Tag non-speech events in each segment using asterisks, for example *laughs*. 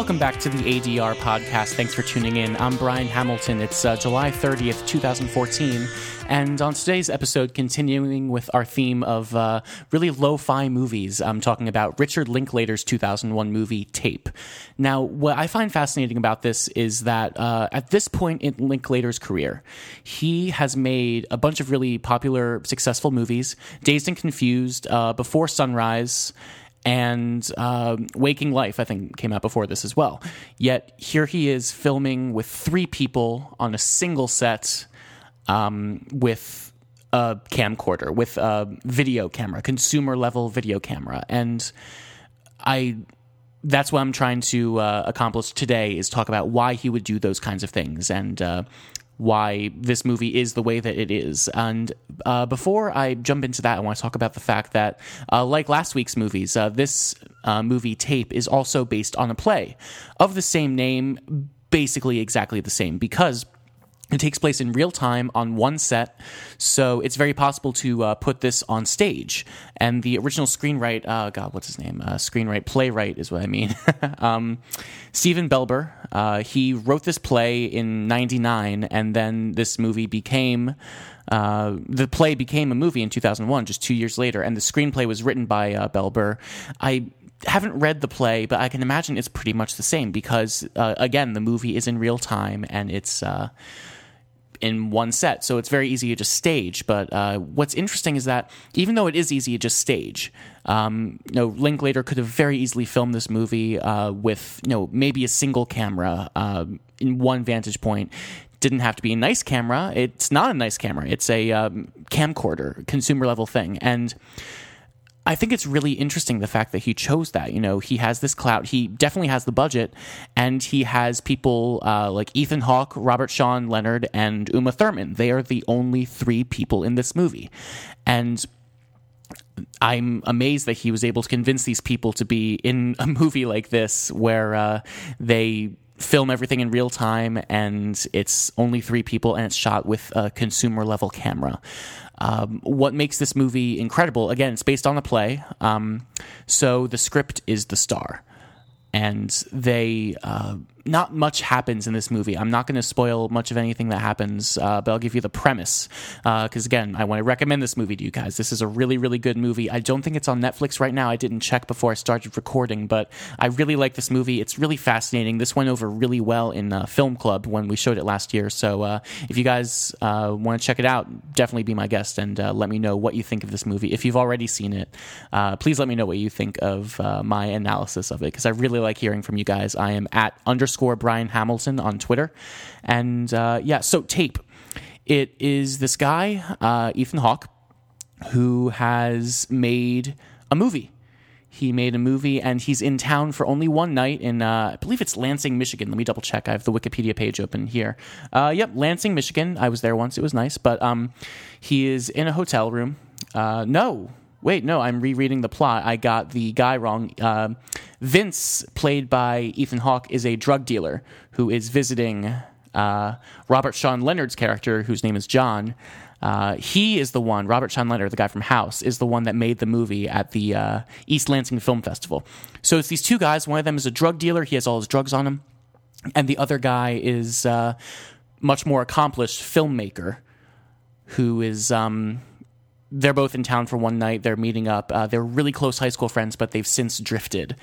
Welcome back to the ADR podcast. Thanks for tuning in. I'm Brian Hamilton. It's uh, July 30th, 2014. And on today's episode, continuing with our theme of uh, really lo fi movies, I'm talking about Richard Linklater's 2001 movie Tape. Now, what I find fascinating about this is that uh, at this point in Linklater's career, he has made a bunch of really popular, successful movies Dazed and Confused, uh, Before Sunrise and uh, Waking Life, I think, came out before this as well. Yet here he is filming with three people on a single set um, with a camcorder, with a video camera, consumer level video camera. And I. That's what I'm trying to uh, accomplish today is talk about why he would do those kinds of things and uh, why this movie is the way that it is. And uh, before I jump into that, I want to talk about the fact that, uh, like last week's movies, uh, this uh, movie tape is also based on a play of the same name, basically exactly the same, because it takes place in real time on one set, so it's very possible to uh, put this on stage. And the original screenwrite, uh, God, what's his name? Uh, screenwrite, playwright is what I mean. *laughs* um, Stephen Belber, uh, he wrote this play in '99, and then this movie became. Uh, the play became a movie in 2001, just two years later, and the screenplay was written by uh, Belber. I haven't read the play, but I can imagine it's pretty much the same because, again, the movie is in real time and it's in one set. So it's very easy to just stage. But uh, what's interesting is that even though it is easy to just stage, um, you know, Linklater could have very easily filmed this movie uh, with, you know, maybe a single camera uh, in one vantage point. Didn't have to be a nice camera. It's not a nice camera. It's a um, camcorder, consumer level thing. And I think it's really interesting the fact that he chose that. You know, he has this clout. He definitely has the budget, and he has people uh, like Ethan Hawke, Robert Sean Leonard, and Uma Thurman. They are the only three people in this movie, and I'm amazed that he was able to convince these people to be in a movie like this where uh, they film everything in real time and it's only three people and it's shot with a consumer level camera. Um, what makes this movie incredible, again, it's based on a play, um, so the script is the star. And they uh, not much happens in this movie. I'm not going to spoil much of anything that happens, uh, but I'll give you the premise. Because uh, again, I want to recommend this movie to you guys. This is a really, really good movie. I don't think it's on Netflix right now. I didn't check before I started recording, but I really like this movie. It's really fascinating. This went over really well in uh, Film Club when we showed it last year. So uh, if you guys uh, want to check it out, definitely be my guest and uh, let me know what you think of this movie. If you've already seen it, please let me know what you think of my analysis of it because I really like hearing from you guys. I am at underscore underscore Brian Hamilton on Twitter. And uh, yeah, so tape. It is this guy, uh, Ethan Hawke, who has made a movie. He made a movie and he's in town for only one night in, uh, I believe it's Lansing, Michigan. Let me double check. I have the Wikipedia page open here. Uh, yep, Lansing, Michigan. I was there once. It was nice. But um, he is in a hotel room. Uh, no, Wait, no, I'm rereading the plot. I got the guy wrong. Uh, Vince, played by Ethan Hawke, is a drug dealer who is visiting uh, Robert Sean Leonard's character, whose name is John. Uh, he is the one, Robert Sean Leonard, the guy from House, is the one that made the movie at the uh, East Lansing Film Festival. So it's these two guys. One of them is a drug dealer, he has all his drugs on him. And the other guy is uh, much more accomplished filmmaker who is. Um, they're both in town for one night. They're meeting up. Uh, they're really close high school friends, but they've since drifted.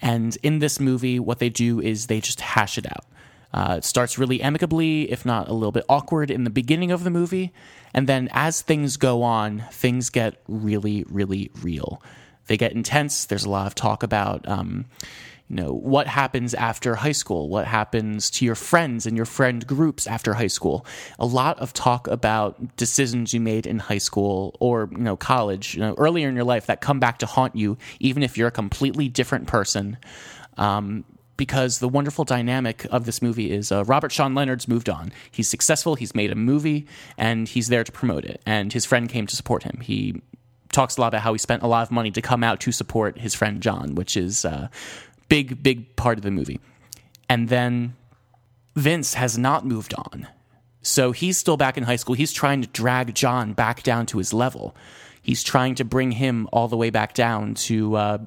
And in this movie, what they do is they just hash it out. Uh, it starts really amicably, if not a little bit awkward, in the beginning of the movie. And then as things go on, things get really, really real. They get intense. There's a lot of talk about. Um, you know what happens after high school what happens to your friends and your friend groups after high school a lot of talk about decisions you made in high school or you know college you know earlier in your life that come back to haunt you even if you're a completely different person um, because the wonderful dynamic of this movie is uh, Robert Sean Leonard's moved on. He's successful. He's made a movie, and he's there to promote it. And his friend came to support him. He talks a lot about how he spent a lot of money to come out to support his friend John, which is uh, big, big part of the movie. And then Vince has not moved on. So he's still back in high school. He's trying to drag John back down to his level. He's trying to bring him all the way back down to uh,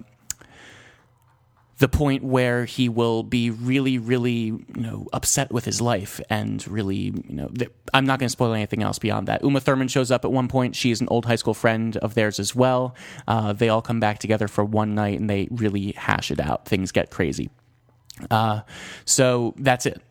the point where he will be really, really, you know, upset with his life and really, you know, th- I'm not going to spoil anything else beyond that. Uma Thurman shows up at one point. She is an old high school friend of theirs as well. Uh, they all come back together for one night and they really hash it out. Things get crazy. Uh, so that's it.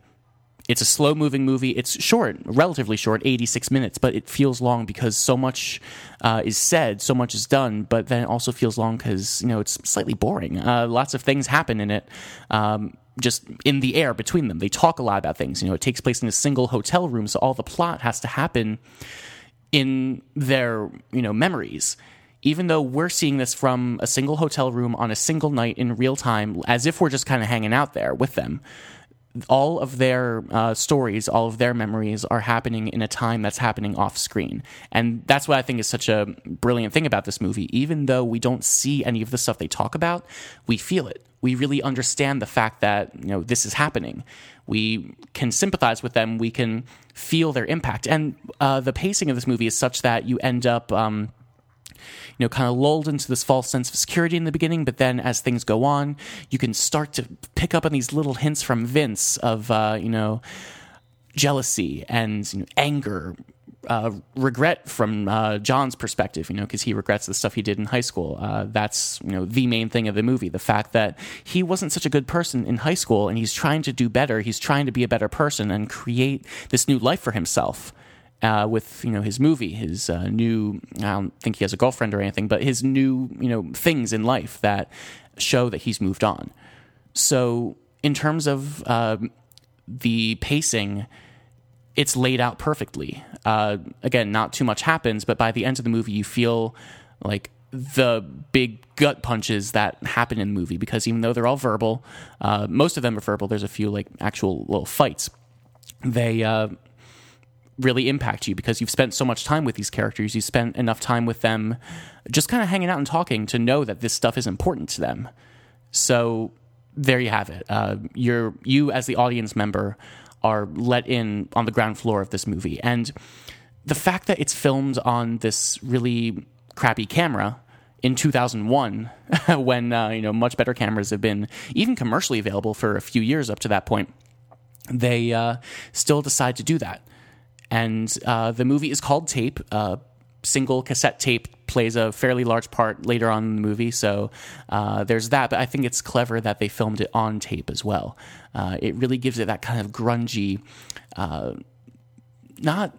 It's a slow moving movie. It's short, relatively short, 86 minutes, but it feels long because so much uh, is said, so much is done, but then it also feels long because, you know, it's slightly boring. Uh, lots of things happen in it. Um, just in the air between them. They talk a lot about things. You know, it takes place in a single hotel room, so all the plot has to happen in their, you know, memories even though we're seeing this from a single hotel room on a single night in real time, as if we're just kind of hanging out there with them all of their uh, stories, all of their memories are happening in a time that's happening off screen. And that's what I think is such a brilliant thing about this movie. Even though we don't see any of the stuff they talk about, we feel it. We really understand the fact that, you know, this is happening. We can sympathize with them. We can feel their impact. And uh, the pacing of this movie is such that you end up. Um, you know, kind of lulled into this false sense of security in the beginning, but then as things go on, you can start to pick up on these little hints from Vince of, uh, you know, jealousy and you know, anger, uh, regret from uh, John's perspective, you know, because he regrets the stuff he did in high school. Uh, that's you know the main thing of the movie: the fact that he wasn't such a good person in high school, and he's trying to do better. He's trying to be a better person and create this new life for himself uh, with you know his movie, his uh, new. I don't think he has a girlfriend or anything, but his new you know things in life that show that he's moved on. So in terms of uh, the pacing, it's laid out perfectly. Uh, again, not too much happens, but by the end of the movie, you feel like the big gut punches that happen in the movie because even though they're all verbal, uh, most of them are verbal. There's a few like actual little fights. They uh, really impact you because you've spent so much time with these characters. You spent enough time with them just kind of hanging out and talking to know that this stuff is important to them. So there you have it. Uh, you're, you, as the audience member, are let in on the ground floor of this movie. And the fact that it's filmed on this really crappy camera in 2001 *laughs* when uh, you know much better cameras have been even commercially available for a few years up to that point they uh, still decide to do that and uh, the movie is called Tape. Uh, single cassette tape plays a fairly large part later on in the movie, so uh, there's that. But I think it's clever that they filmed it on tape as well. Uh, it really gives it that kind of grungy, uh, not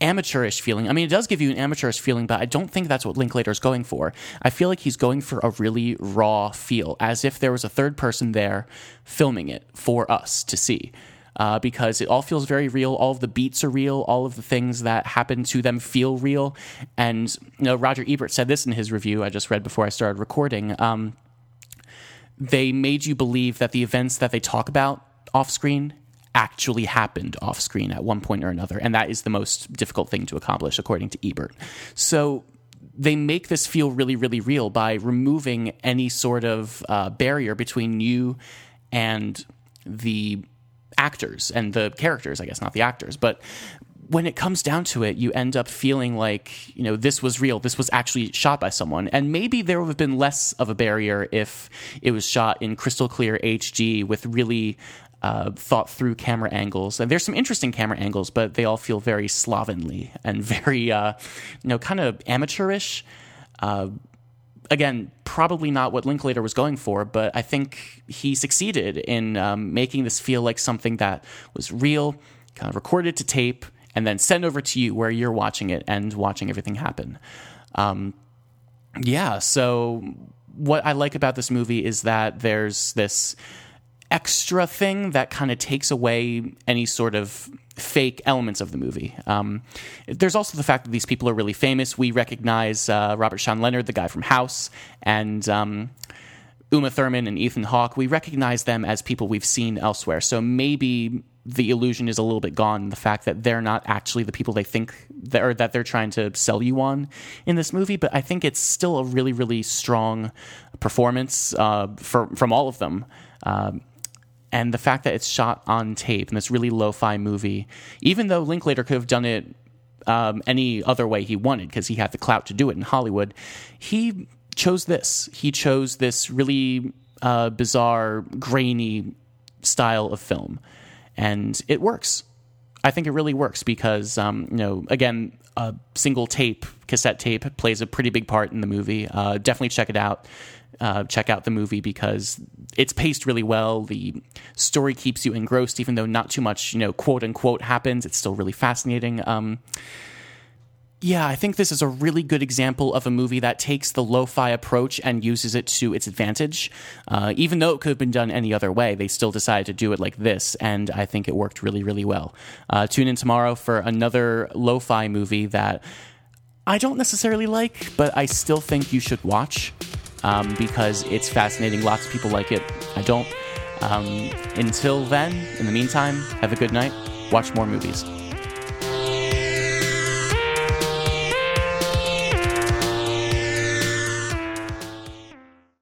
amateurish feeling. I mean, it does give you an amateurish feeling, but I don't think that's what Linklater is going for. I feel like he's going for a really raw feel, as if there was a third person there filming it for us to see uh, because it all feels very real. All of the beats are real. All of the things that happen to them feel real. And you know, Roger Ebert said this in his review I just read before I started recording. Um, they made you believe that the events that they talk about off screen actually happened off screen at one point or another. And that is the most difficult thing to accomplish, according to Ebert. So they make this feel really, really real by removing any sort of uh, barrier between you and the actors and the characters, I guess, not the actors. But when it comes down to it, you end up feeling like, you know, this was real. This was actually shot by someone. And maybe there would have been less of a barrier if it was shot in crystal clear HD with really uh, thought through camera angles. And there's some interesting camera angles, but they all feel very slovenly and *laughs* very, uh, you know, kind of amateurish. Uh, again, probably not what Linklater was going for, but I think he succeeded in um, making this feel like something that was real, kind of recorded to tape, and then sent over to you where you're watching it and watching everything happen. Um, yeah, so what I like about this movie is that there's this extra thing that kind of takes away any sort of fake elements of the movie. Um, there's also the fact that these people are really famous. We recognize uh, Robert Sean Leonard, the guy from House, and um, Uma Thurman and Ethan Hawke. We recognize them as people we've seen elsewhere. So maybe the illusion is a little bit gone. The fact that they're not actually the people they think that, or that they're trying to sell you on in this movie. But I think it's still a really, really strong performance uh, for, from all of them. Um, and the fact that it's shot on tape in this really lo-fi movie, even though Linklater could have done it um, any other way he wanted because he had the clout to do it in Hollywood, he chose this. He chose this really uh, bizarre, grainy style of film, and it works. I think it really works because, um, you know, again, a single tape, cassette tape, plays a pretty big part in the movie. Uh, definitely check it out. Uh, check out the movie because it's paced really well. The story keeps you engrossed, even though not too much, you know, quote unquote happens. It's still really fascinating. Um, yeah, I think this is a really good example of a movie that takes the lo fi approach and uses it to its advantage. Uh, even though it could have been done any other way, they still decided to do it like this, and I think it worked really, really well. Uh, tune in tomorrow for another lo fi movie that I don't necessarily like, but I still think you should watch um, because it's fascinating. Lots of people like it. I don't. Um, until then, in the meantime, have a good night. Watch more movies.